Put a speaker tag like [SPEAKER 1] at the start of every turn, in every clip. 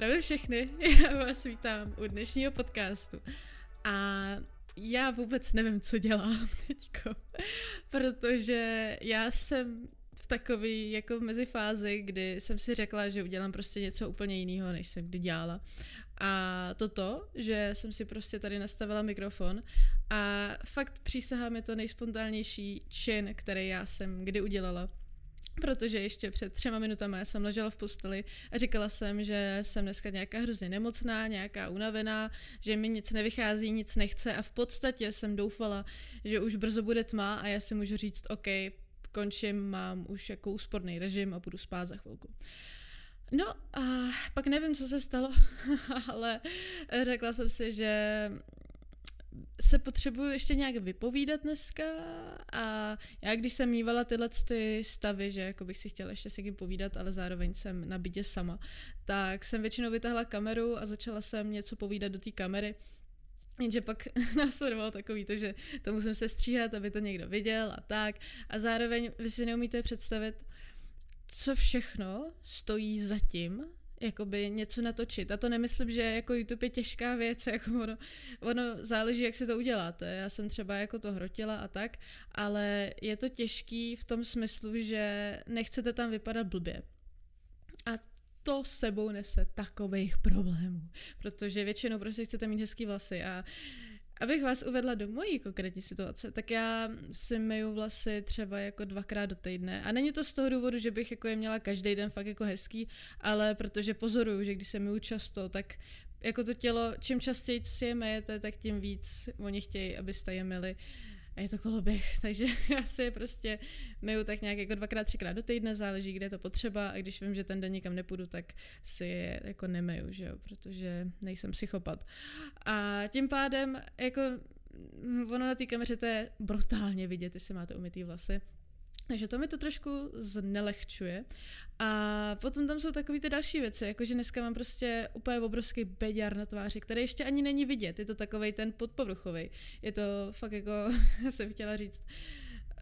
[SPEAKER 1] zdravím všechny, já vás vítám u dnešního podcastu. A já vůbec nevím, co dělám teďko, protože já jsem v takový jako mezifázi, kdy jsem si řekla, že udělám prostě něco úplně jiného, než jsem kdy dělala. A toto, že jsem si prostě tady nastavila mikrofon a fakt přísahám je to nejspontánnější čin, který já jsem kdy udělala. Protože ještě před třema minutami jsem ležela v posteli a říkala jsem, že jsem dneska nějaká hrozně nemocná, nějaká unavená, že mi nic nevychází, nic nechce a v podstatě jsem doufala, že už brzo bude tma a já si můžu říct, OK, končím, mám už jako úsporný režim a budu spát za chvilku. No a pak nevím, co se stalo, ale řekla jsem si, že se potřebuju ještě nějak vypovídat dneska a já když jsem mývala tyhle ty stavy, že jako bych si chtěla ještě si povídat, ale zároveň jsem na bydě sama, tak jsem většinou vytahla kameru a začala jsem něco povídat do té kamery. Jenže pak následovalo takový to, že to musím se stříhat, aby to někdo viděl a tak. A zároveň vy si neumíte představit, co všechno stojí za tím, jakoby něco natočit. A to nemyslím, že jako YouTube je těžká věc, jako ono, ono záleží, jak si to uděláte. Já jsem třeba jako to hrotila a tak, ale je to těžký v tom smyslu, že nechcete tam vypadat blbě. A to sebou nese takových problémů, protože většinou prostě chcete mít hezký vlasy a uh, Abych vás uvedla do mojí konkrétní situace, tak já si myju vlasy třeba jako dvakrát do týdne. A není to z toho důvodu, že bych jako je měla každý den fakt jako hezký, ale protože pozoruju, že když se myju často, tak jako to tělo, čím častěji si je myjete, tak tím víc oni chtějí, abyste je myli. Uh, a je to koloběh, takže já si je prostě myju tak nějak jako dvakrát, třikrát do týdne, záleží, kde je to potřeba a když vím, že ten den nikam nepůjdu, tak si je jako nemyju, že jo, protože nejsem psychopat. A tím pádem jako ono na té kameře to je brutálně vidět, jestli máte umytý vlasy. Takže to mi to trošku znelehčuje. A potom tam jsou takové ty další věci, jako že dneska mám prostě úplně obrovský beďar na tváři, který ještě ani není vidět. Je to takový ten podpovrchový. Je to fakt jako, jsem chtěla říct,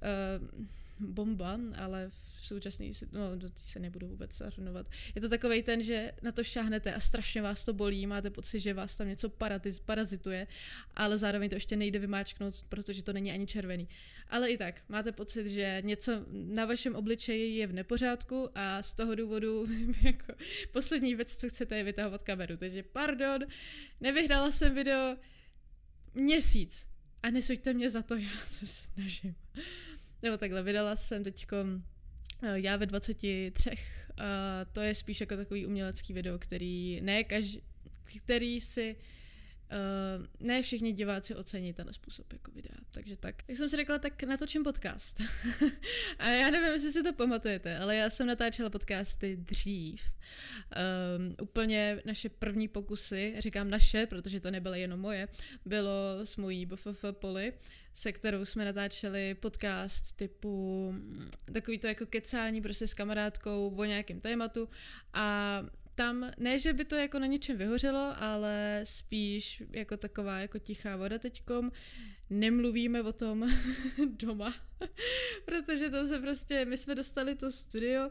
[SPEAKER 1] uh, bomba, ale v současné, no do se nebudu vůbec zahrnovat. Je to takový ten, že na to šáhnete a strašně vás to bolí, máte pocit, že vás tam něco paratiz, parazituje, ale zároveň to ještě nejde vymáčknout, protože to není ani červený. Ale i tak, máte pocit, že něco na vašem obličeji je v nepořádku a z toho důvodu jako poslední věc, co chcete, je vytahovat kameru. Takže pardon, nevyhrála jsem video měsíc a nesuďte mě za to, já se snažím. Nebo takhle, vydala jsem teďko eh, já ve 23 a to je spíš jako takový umělecký video, který ne každý, který si Uh, ne všichni diváci ocení ten způsob jako videa, takže tak. Jak jsem si řekla, tak natočím podcast. a já nevím, jestli si to pamatujete, ale já jsem natáčela podcasty dřív. Um, úplně naše první pokusy, říkám naše, protože to nebyly jenom moje, bylo s mojí BFF Poli, se kterou jsme natáčeli podcast typu takový to jako kecání prostě s kamarádkou o nějakém tématu a tam, ne, že by to jako na něčem vyhořelo, ale spíš jako taková jako tichá voda teďkom. Nemluvíme o tom doma, protože tam se prostě, my jsme dostali to studio,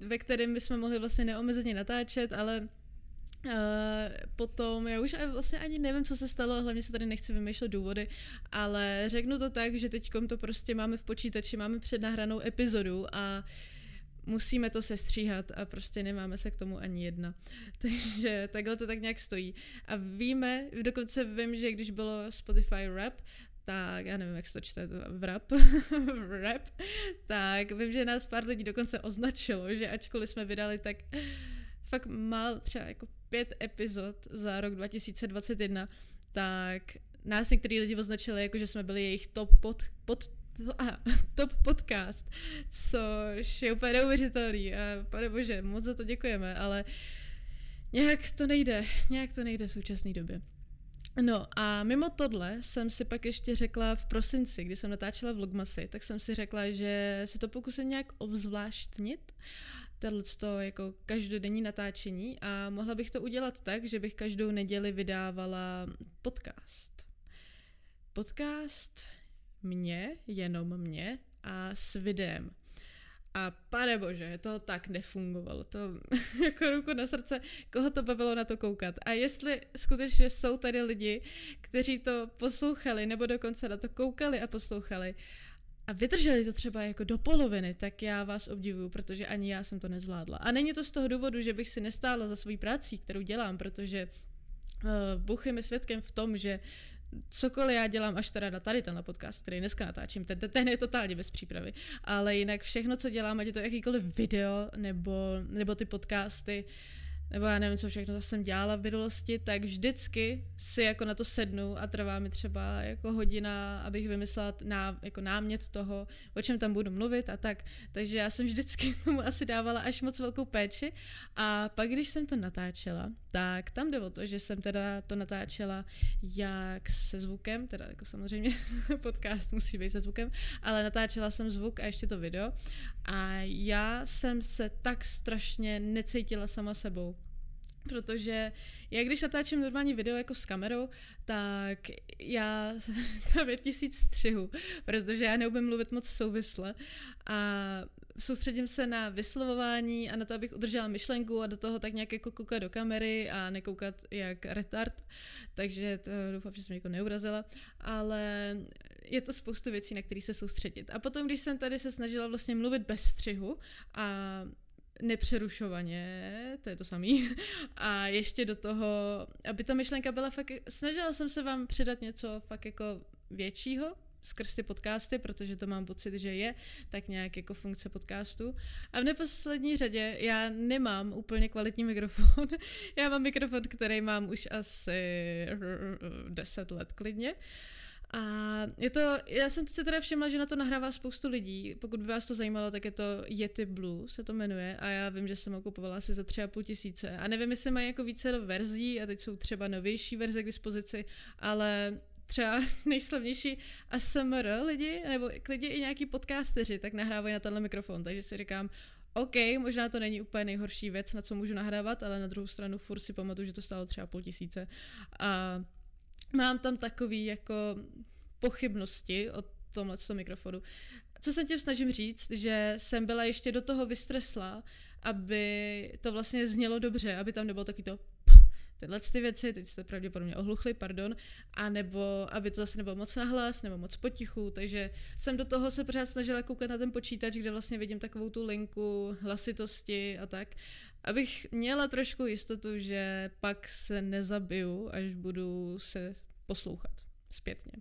[SPEAKER 1] ve kterém bychom mohli vlastně neomezeně natáčet, ale Uh, potom, já už vlastně ani nevím, co se stalo, hlavně se tady nechci vymýšlet důvody, ale řeknu to tak, že teďkom to prostě máme v počítači, máme přednahranou epizodu a uh, musíme to sestříhat a prostě nemáme se k tomu ani jedna. Takže takhle to tak nějak stojí. A víme, dokonce vím, že když bylo Spotify Rap, tak já nevím, jak se to čte, v rap, v rap, tak vím, že nás pár lidí dokonce označilo, že ačkoliv jsme vydali tak fakt mal třeba jako pět epizod za rok 2021, tak nás některý lidi označili jako, že jsme byli jejich top pod, pod a top podcast, což je úplně neuvěřitelný a pane bože, moc za to děkujeme, ale nějak to nejde, nějak to nejde v současné době. No a mimo tohle jsem si pak ještě řekla v prosinci, kdy jsem natáčela vlogmasy, tak jsem si řekla, že si to pokusím nějak ovzvláštnit, tohle to jako každodenní natáčení a mohla bych to udělat tak, že bych každou neděli vydávala podcast. Podcast mě, jenom mě a s videem. A pane bože, to tak nefungovalo. To jako ruku na srdce, koho to bavilo na to koukat. A jestli skutečně jsou tady lidi, kteří to poslouchali, nebo dokonce na to koukali a poslouchali, a vydrželi to třeba jako do poloviny, tak já vás obdivuju, protože ani já jsem to nezvládla. A není to z toho důvodu, že bych si nestála za svojí prací, kterou dělám, protože uh, Bůh je mi svědkem v tom, že cokoliv já dělám, až teda na tady tenhle podcast, který dneska natáčím, ten, ten je totálně bez přípravy, ale jinak všechno, co dělám, ať je to jakýkoliv video nebo, nebo ty podcasty, uh, nebo já nevím, co všechno jsem dělala v minulosti, tak vždycky si jako na to sednu a trvá mi třeba jako hodina, abych vymyslela ná, jako námět toho, o čem tam budu mluvit a tak. Takže já jsem vždycky tomu asi dávala až moc velkou péči. A pak, když jsem to natáčela, tak tam jde o to, že jsem teda to natáčela jak se zvukem, teda jako samozřejmě podcast musí být se zvukem, ale natáčela jsem zvuk a ještě to video. A já jsem se tak strašně necítila sama sebou protože já když natáčím normální video jako s kamerou, tak já tam je tisíc střihů, protože já neumím mluvit moc souvisle a soustředím se na vyslovování a na to, abych udržela myšlenku a do toho tak nějak jako koukat do kamery a nekoukat jak retard, takže to doufám, že jsem někoho neurazila, ale je to spoustu věcí, na které se soustředit. A potom, když jsem tady se snažila vlastně mluvit bez střihu a nepřerušovaně, to je to samý. A ještě do toho, aby ta myšlenka byla fakt, snažila jsem se vám předat něco fakt jako většího, skrz ty podcasty, protože to mám pocit, že je tak nějak jako funkce podcastu. A v neposlední řadě já nemám úplně kvalitní mikrofon. já mám mikrofon, který mám už asi 10 let klidně. Uh, a je to, já jsem si teda všimla, že na to nahrává spoustu lidí. Pokud by vás to zajímalo, tak je to Yeti Blue, se to jmenuje. A já vím, že jsem ho kupovala asi za tři a půl tisíce. A nevím, jestli mají jako více verzí a teď jsou třeba novější verze k dispozici, ale třeba nejslavnější ASMR lidi, nebo lidi i nějaký podcasteři, tak nahrávají na tenhle mikrofon. Takže si říkám, OK, možná to není úplně nejhorší věc, na co můžu nahrávat, ale na druhou stranu furt si pamatuju, že to stálo třeba půl tisíce. A mám tam takový jako pochybnosti o tomhle mikrofonu. Co se tím snažím říct, že jsem byla ještě do toho vystresla, aby to vlastně znělo dobře, aby tam nebylo taky to tyhle ty věci, teď jste pravděpodobně ohluchli, pardon, a nebo aby to zase nebylo moc nahlas, nebo moc potichu, takže jsem do toho se pořád snažila koukat na ten počítač, kde vlastně vidím takovou tu linku hlasitosti a tak, abych měla trošku jistotu, že pak se nezabiju, až budu se poslouchat zpětně.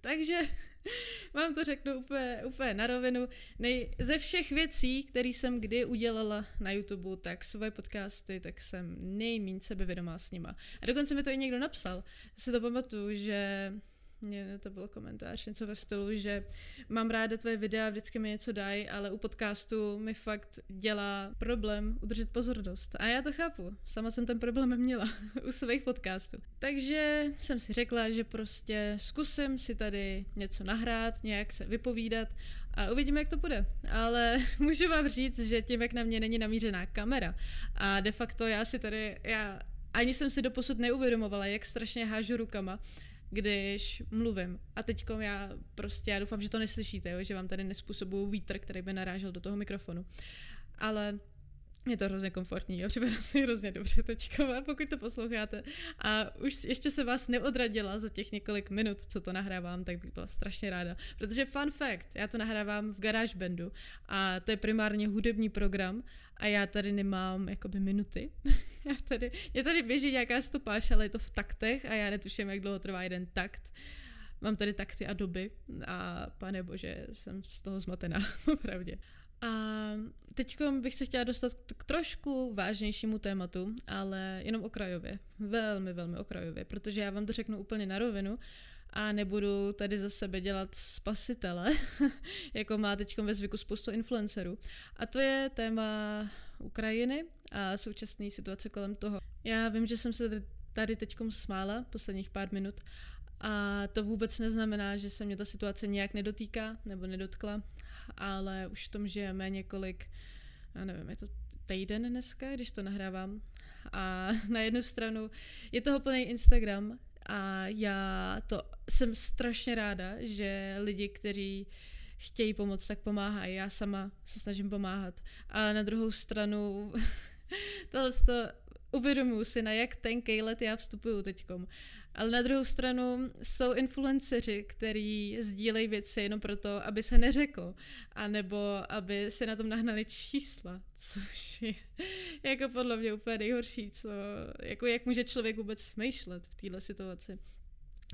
[SPEAKER 1] Takže vám to řeknu úplně, úplně na rovinu. Nej, ze všech věcí, které jsem kdy udělala na YouTube, tak svoje podcasty, tak jsem nejméně sebevědomá s nima. A dokonce mi to i někdo napsal. Si to pamatuju, že mně to byl komentář, něco ve stylu, že mám ráda tvoje videa, vždycky mi něco dají, ale u podcastu mi fakt dělá problém udržet pozornost. A já to chápu, sama jsem ten problém měla u svých podcastů. Takže jsem si řekla, že prostě zkusím si tady něco nahrát, nějak se vypovídat a uvidíme, jak to bude. Ale můžu vám říct, že tím, jak na mě není namířená kamera a de facto já si tady, já ani jsem si doposud neuvědomovala, jak strašně hážu rukama, když mluvím. A teď já prostě, já doufám, že to neslyšíte, jo? že vám tady nespůsobuju vítr, který by narážel do toho mikrofonu. Ale je to hrozně komfortní, jo, připadá si hrozně dobře teďka, pokud to posloucháte. A už ještě se vás neodradila za těch několik minut, co to nahrávám, tak bych byla strašně ráda. Protože fun fact, já to nahrávám v GarageBandu a to je primárně hudební program a já tady nemám jakoby minuty. já tady, mě tady běží nějaká stopáž, ale je to v taktech a já netuším, jak dlouho trvá jeden takt. Mám tady takty a doby a pane bože, jsem z toho zmatená, opravdu. A teď bych se chtěla dostat k trošku vážnějšímu tématu, ale jenom okrajově. Velmi, velmi okrajově, protože já vám to řeknu úplně na rovinu a nebudu tady za sebe dělat spasitele, jako má teď ve zvyku spoustu influencerů. A to je téma Ukrajiny a současné situace kolem toho. Já vím, že jsem se tady teď smála posledních pár minut a to vůbec neznamená, že se mě ta situace nějak nedotýká nebo nedotkla, ale už v tom žijeme několik, já nevím, je to týden dneska, když to nahrávám. A na jednu stranu je toho plný Instagram a já to jsem strašně ráda, že lidi, kteří chtějí pomoct, tak pomáhají. Já sama se snažím pomáhat. A na druhou stranu tohle to uvědomuji si, na jak tenkej let já vstupuju teďkom. Ale na druhou stranu jsou influenceři, kteří sdílejí věci jenom proto, aby se neřekl, anebo aby se na tom nahnali čísla, což je jako podle mě úplně nejhorší, co, jako jak může člověk vůbec smýšlet v této situaci.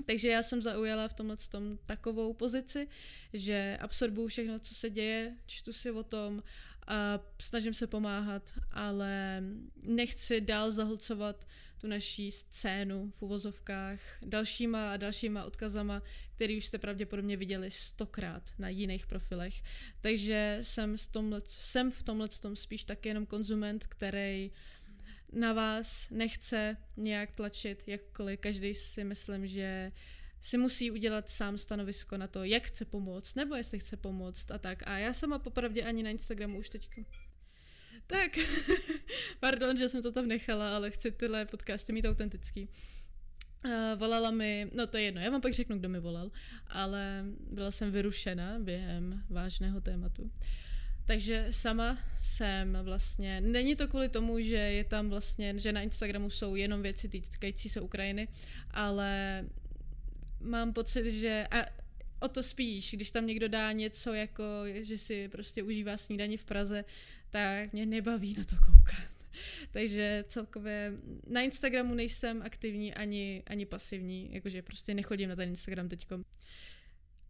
[SPEAKER 1] Takže já jsem zaujala v tomhle tom takovou pozici, že absorbuju všechno, co se děje, čtu si o tom a snažím se pomáhat, ale nechci dál zahlcovat tu naší scénu v uvozovkách dalšíma a dalšíma odkazama, který už jste pravděpodobně viděli stokrát na jiných profilech. Takže jsem, v tomhle, jsem v tomhle tom spíš taky jenom konzument, který na vás nechce nějak tlačit, jakkoliv každý si myslím, že si musí udělat sám stanovisko na to, jak chce pomoct, nebo jestli chce pomoct a tak. A já sama popravdě ani na Instagramu už teď. Tak, pardon, že jsem to tam nechala, ale chci tyhle podcasty mít autentický. Uh, volala mi, no to je jedno, já vám pak řeknu, kdo mi volal, ale byla jsem vyrušena během vážného tématu. Takže sama jsem vlastně, není to kvůli tomu, že je tam vlastně, že na Instagramu jsou jenom věci týkající se Ukrajiny, ale mám pocit, že a o to spíš, když tam někdo dá něco jako, že si prostě užívá snídaní v Praze, tak mě nebaví na to koukat. Takže celkově na Instagramu nejsem aktivní ani, ani pasivní, jakože prostě nechodím na ten Instagram teďkom.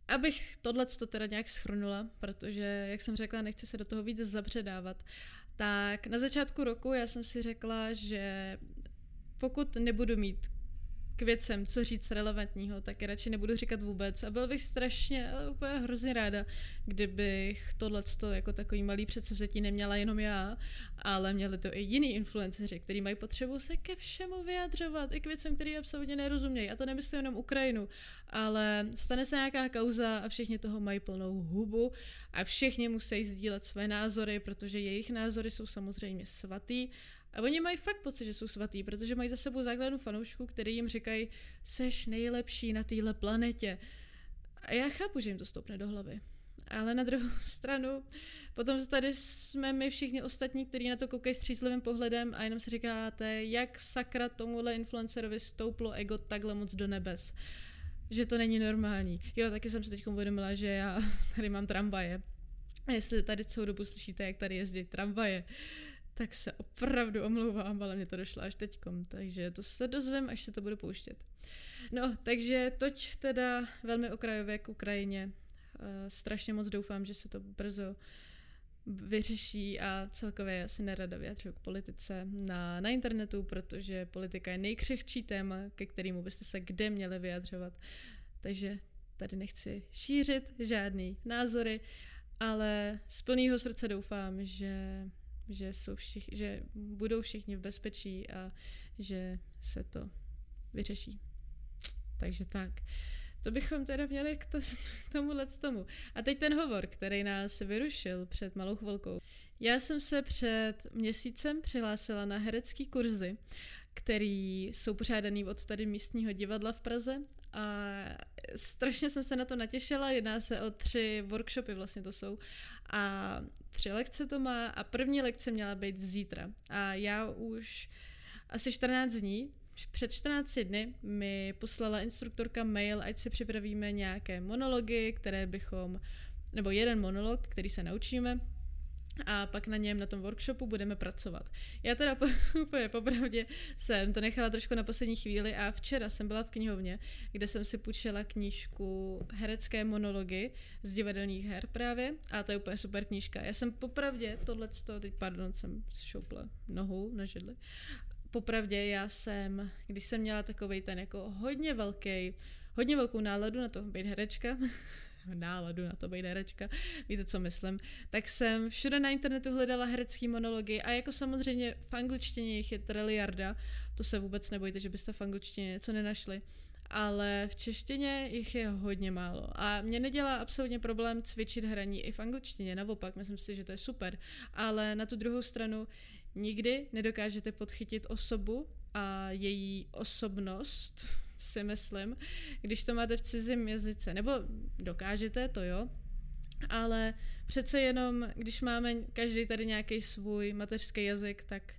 [SPEAKER 1] Abych tohle to teda nějak schrnula, protože, jak jsem řekla, nechci se do toho víc zabředávat, tak na začátku roku já jsem si řekla, že pokud nebudu mít k věcem, co říct relevantního, tak je radši nebudu říkat vůbec. A byl bych strašně, úplně hrozně ráda, kdybych tohle jako takový malý předsevzetí neměla jenom já, ale měli to i jiní influenceři, kteří mají potřebu se ke všemu vyjadřovat, i k věcem, které absolutně nerozumějí. A to nemyslím jenom Ukrajinu, ale stane se nějaká kauza a všichni toho mají plnou hubu a všichni musí sdílet své názory, protože jejich názory jsou samozřejmě svatý a oni mají fakt pocit, že jsou svatý, protože mají za sebou základnu fanoušku, který jim říkají, seš nejlepší na téhle planetě. A já chápu, že jim to stoupne do hlavy. Ale na druhou stranu, potom tady jsme my všichni ostatní, kteří na to koukají střízlivým pohledem a jenom si říkáte, jak sakra tomuhle influencerovi stouplo ego takhle moc do nebes. Že to není normální. Jo, taky jsem si teď uvědomila, že já tady mám tramvaje. A jestli tady celou dobu slyšíte, jak tady jezdí tramvaje, tak se opravdu omlouvám, ale mě to došlo až teďkom, takže to se dozvím, až se to budu pouštět. No, takže toť teda velmi okrajově k Ukrajině. Uh, strašně moc doufám, že se to brzo vyřeší a celkově já si nerada vyjadřuju k politice na, na internetu, protože politika je nejkřehčí téma, ke kterému byste se kde měli vyjadřovat. Takže tady nechci šířit žádný názory, ale z plného srdce doufám, že že, jsou všich, že budou všichni v bezpečí a že se to vyřeší. Takže tak. To bychom teda měli k, to, k tomuhle tomu. A teď ten hovor, který nás vyrušil před malou chvilkou. Já jsem se před měsícem přihlásila na herecký kurzy, který jsou pořádaný od tady místního divadla v Praze a strašně jsem se na to natěšila, jedná se o tři workshopy vlastně to jsou a tři lekce to má a první lekce měla být zítra. A já už asi 14 dní před 14 dny mi poslala instruktorka mail, ať si připravíme nějaké monology, které bychom, nebo jeden monolog, který se naučíme, a pak na něm na tom workshopu budeme pracovat. Já teda po, úplně popravdě jsem to nechala trošku na poslední chvíli a včera jsem byla v knihovně, kde jsem si půjčila knížku Herecké monology z divadelních her právě a to je úplně super knížka. Já jsem popravdě tohle, teď pardon, jsem šoupla nohou na židli. Popravdě já jsem, když jsem měla takový ten jako hodně velký, hodně velkou náladu na to být herečka, náladu na to být herečka, víte, co myslím, tak jsem všude na internetu hledala herecký monology a jako samozřejmě v angličtině jich je triliarda, to se vůbec nebojte, že byste v angličtině něco nenašli, ale v češtině jich je hodně málo. A mě nedělá absolutně problém cvičit hraní i v angličtině, naopak, myslím si, že to je super, ale na tu druhou stranu nikdy nedokážete podchytit osobu a její osobnost si myslím, když to máte v cizím jazyce. Nebo dokážete, to jo, ale přece jenom, když máme každý tady nějaký svůj mateřský jazyk, tak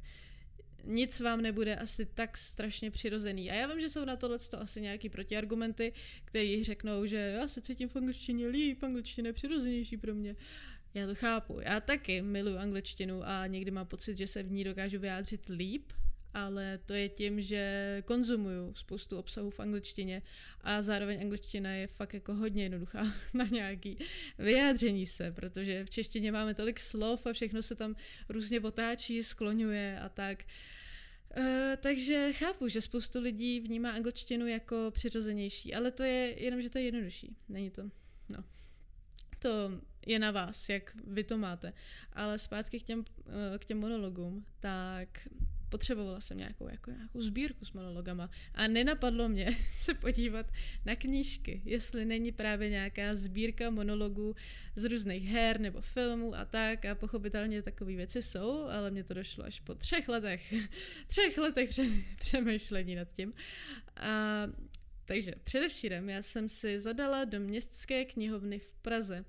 [SPEAKER 1] nic vám nebude asi tak strašně přirozený. A já vím, že jsou na tohle asi nějaký protiargumenty, který řeknou, že já se cítím v angličtině líp, angličtina je přirozenější pro mě. Já to chápu. Já taky miluji angličtinu a někdy mám pocit, že se v ní dokážu vyjádřit líp, ale to je tím, že konzumuju spoustu obsahu v angličtině a zároveň angličtina je fakt jako hodně jednoduchá na nějaký vyjádření se, protože v češtině máme tolik slov a všechno se tam různě otáčí, skloňuje a tak. Uh, takže chápu, že spoustu lidí vnímá angličtinu jako přirozenější, ale to je jenom, že to je jednodušší. Není to, no. To je na vás, jak vy to máte. Ale zpátky k těm, eh, k těm monologům, tak potřebovala jsem nějakou, jako, nějakou sbírku s monologama a nenapadlo mě se podívat na knížky, jestli není právě nějaká sbírka monologů z různých her nebo filmů a tak a pochopitelně takové věci jsou, ale mě to došlo až po třech letech, třech letech přemýšlení nad tím. A takže především já jsem si zadala do městské knihovny v Praze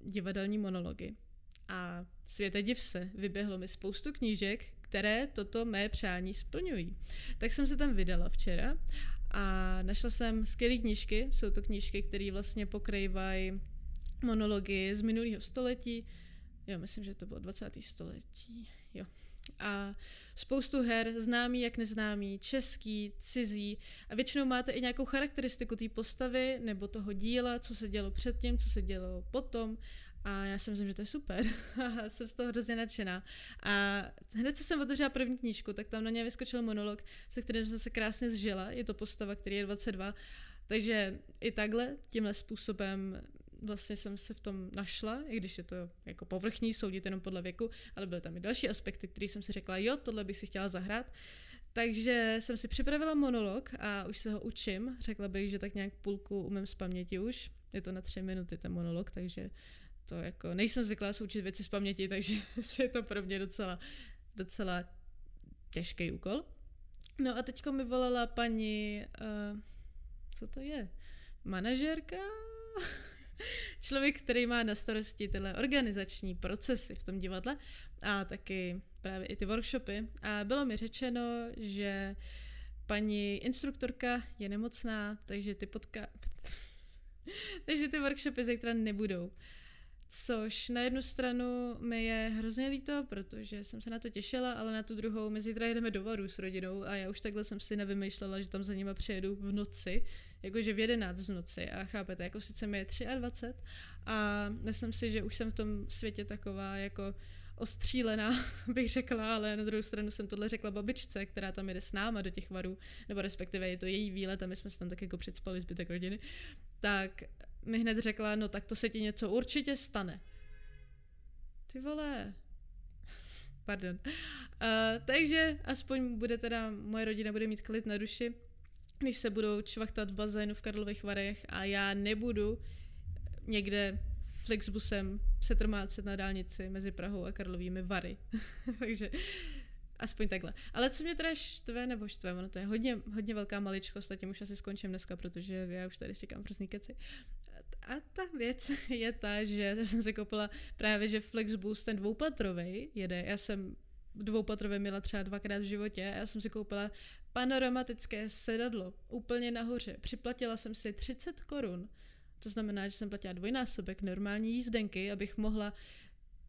[SPEAKER 1] divadelní monology. A světe div se, vyběhlo mi spoustu knížek, které toto mé přání splňují. Tak jsem se tam vydala včera a našla jsem skvělé knížky. Jsou to knížky, které vlastně pokrývají monology z minulého století. Jo, myslím, že to bylo 20. století. Jo. A spoustu her, známý jak neznámý, český, cizí. A většinou máte i nějakou charakteristiku té postavy nebo toho díla, co se dělo předtím, co se dělo potom. A já si myslím, že to je super. jsem z toho hrozně nadšená. A hned, co jsem otevřela první knížku, tak tam na ně vyskočil monolog, se kterým jsem se krásně zžila. Je to postava, který je 22. Takže i takhle, tímhle způsobem vlastně jsem se v tom našla, i když je to jako povrchní, soudit jenom podle věku, ale byly tam i další aspekty, které jsem si řekla, jo, tohle bych si chtěla zahrát. Takže jsem si připravila monolog a už se ho učím. Řekla bych, že tak nějak půlku umím z paměti už. Je to na tři minuty ten monolog, takže to jako, nejsem zvyklá se učit věci z paměti, takže je to pro mě docela, docela těžký úkol. No a teďko mi volala paní, uh, co to je, manažerka? Člověk, který má na starosti tyhle organizační procesy v tom divadle a taky právě i ty workshopy. A bylo mi řečeno, že paní instruktorka je nemocná, takže ty podka... takže ty workshopy zítra nebudou. Což na jednu stranu mi je hrozně líto, protože jsem se na to těšila, ale na tu druhou my zítra jedeme do Varu s rodinou a já už takhle jsem si nevymýšlela, že tam za nima přijedu v noci, jakože v 11 z noci. A chápete, jako sice mi je 23 a myslím si, že už jsem v tom světě taková jako ostřílená, bych řekla, ale na druhou stranu jsem tohle řekla babičce, která tam jede s náma do těch varů, nebo respektive je to její výlet a my jsme se tam tak jako předspali zbytek rodiny, tak mi hned řekla, no tak to se ti něco určitě stane. Ty vole. Pardon. Uh, takže aspoň bude teda, moje rodina bude mít klid na duši, když se budou čvachtat v bazénu v Karlových Varech a já nebudu někde Flixbusem se trmácet na dálnici mezi Prahou a Karlovými Vary. takže Aspoň takhle. Ale co mě teda štve, nebo štve, ono to je hodně, hodně velká maličkost, a tím už asi skončím dneska, protože já už tady říkám hrozný keci. A ta věc je ta, že jsem si koupila právě, že Flexbus ten dvoupatrový jede. Já jsem dvoupatrový měla třeba dvakrát v životě a já jsem si koupila panoramatické sedadlo úplně nahoře. Připlatila jsem si 30 korun. To znamená, že jsem platila dvojnásobek normální jízdenky, abych mohla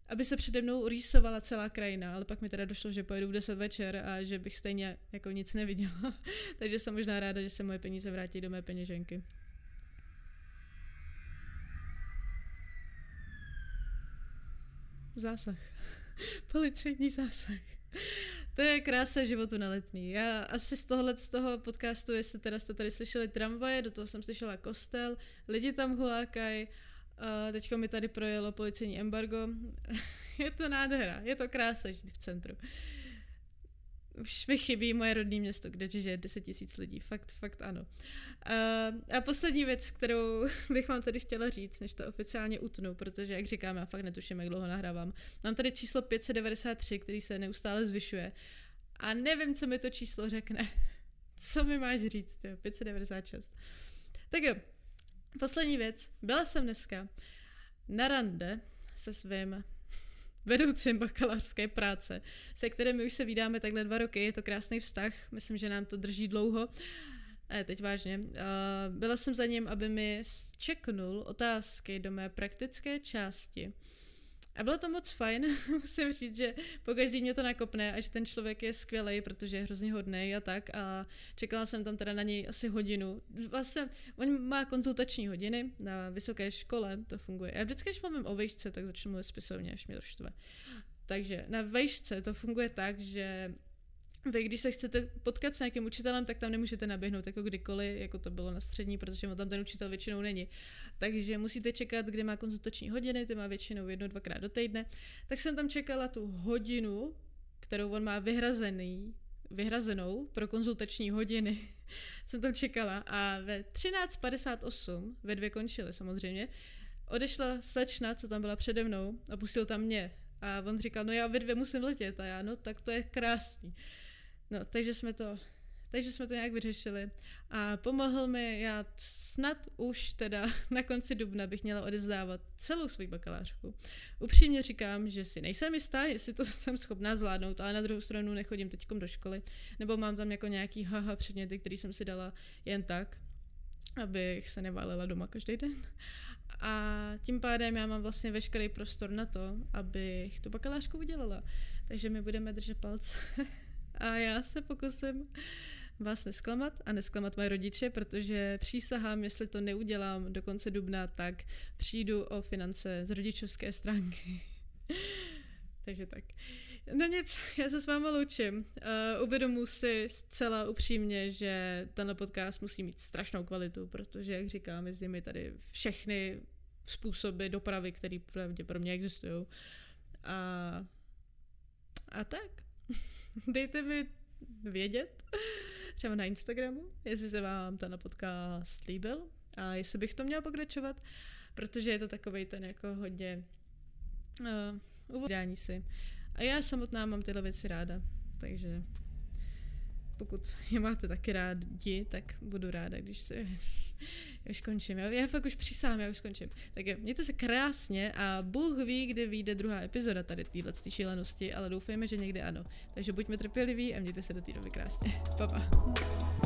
[SPEAKER 1] aby se přede mnou rýsovala celá krajina, ale pak mi teda došlo, že pojedu v 10 večer a že bych stejně jako nic neviděla. Takže jsem možná ráda, že se moje peníze vrátí do mé peněženky. Zásah. Policejní zásah. To je krása životu na letní. Já asi z tohohle z toho podcastu, jestli teda jste tady slyšeli tramvaje, do toho jsem slyšela kostel, lidi tam hulákají, teďko mi tady projelo policejní embargo. je to nádhera, je to krása žít v centru. Už mi chybí moje rodné město, kde žije 10 tisíc lidí. Fakt, fakt ano. Uh, a poslední věc, kterou bych vám tady chtěla říct, než to oficiálně utnu, protože, jak říkám, já fakt netuším, jak dlouho nahrávám. Mám tady číslo 593, který se neustále zvyšuje. A nevím, co mi to číslo řekne. Co mi máš říct, jo? 596. Tak jo, Poslední věc. Byla jsem dneska na rande se svým vedoucím bakalářské práce, se kterými už se vydáme takhle dva roky, je to krásný vztah, myslím, že nám to drží dlouho. Ne, teď vážně. Byla jsem za ním, aby mi čeknul otázky do mé praktické části a bylo to moc fajn, musím říct, že pokaždý mě to nakopne a že ten člověk je skvělý, protože je hrozně hodný a tak a čekala jsem tam teda na něj asi hodinu. Vlastně on má konzultační hodiny na vysoké škole, to funguje. Já vždycky, když mluvím o vejšce, tak začnu mluvit spisovně, až mě to štve. Takže na vejšce to funguje tak, že vy, když se chcete potkat s nějakým učitelem, tak tam nemůžete naběhnout jako kdykoliv, jako to bylo na střední, protože tam ten učitel většinou není. Takže musíte čekat, kde má konzultační hodiny, ty má většinou jedno, dvakrát do týdne. Tak jsem tam čekala tu hodinu, kterou on má vyhrazený, vyhrazenou pro konzultační hodiny. jsem tam čekala a ve 13.58, ve dvě končily samozřejmě, odešla slečna, co tam byla přede mnou a pustil tam mě. A on říkal, no já ve dvě musím letět a já, no tak to je krásný. No, takže jsme to takže jsme to nějak vyřešili. A pomohl mi, já snad už teda na konci dubna bych měla odezdávat celou svou bakalářku. Upřímně říkám, že si nejsem jistá, jestli to jsem schopná zvládnout, ale na druhou stranu nechodím teď do školy, nebo mám tam jako nějaký haha předměty, který jsem si dala jen tak, abych se neválila doma každý den. A tím pádem já mám vlastně veškerý prostor na to, abych tu bakalářku udělala. Takže my budeme držet palce. A já se pokusím vás nesklamat a nesklamat moje rodiče, protože přísahám, jestli to neudělám do konce dubna, tak přijdu o finance z rodičovské stránky. Takže tak. No nic, já se s váma loučím. Uh, uvědomuji si zcela upřímně, že tenhle podcast musí mít strašnou kvalitu, protože, jak říkám, mezi mi tady všechny způsoby dopravy, které pravděpodobně existují. A, a tak. Dejte mi vědět, třeba na Instagramu, jestli se vám ten podcast líbil a jestli bych to měla pokračovat, protože je to takový ten jako hodně uh, uvodání si. A já samotná mám tyhle věci ráda, takže pokud je máte taky rádi, tak budu ráda, když se... Já už končím, já, já fakt už přísám, já už končím. Tak jo, mějte se krásně a Bůh ví, kdy vyjde druhá epizoda tady téhle šílenosti, ale doufejme, že někdy ano. Takže buďme trpěliví a mějte se do té doby krásně. Pa, pa.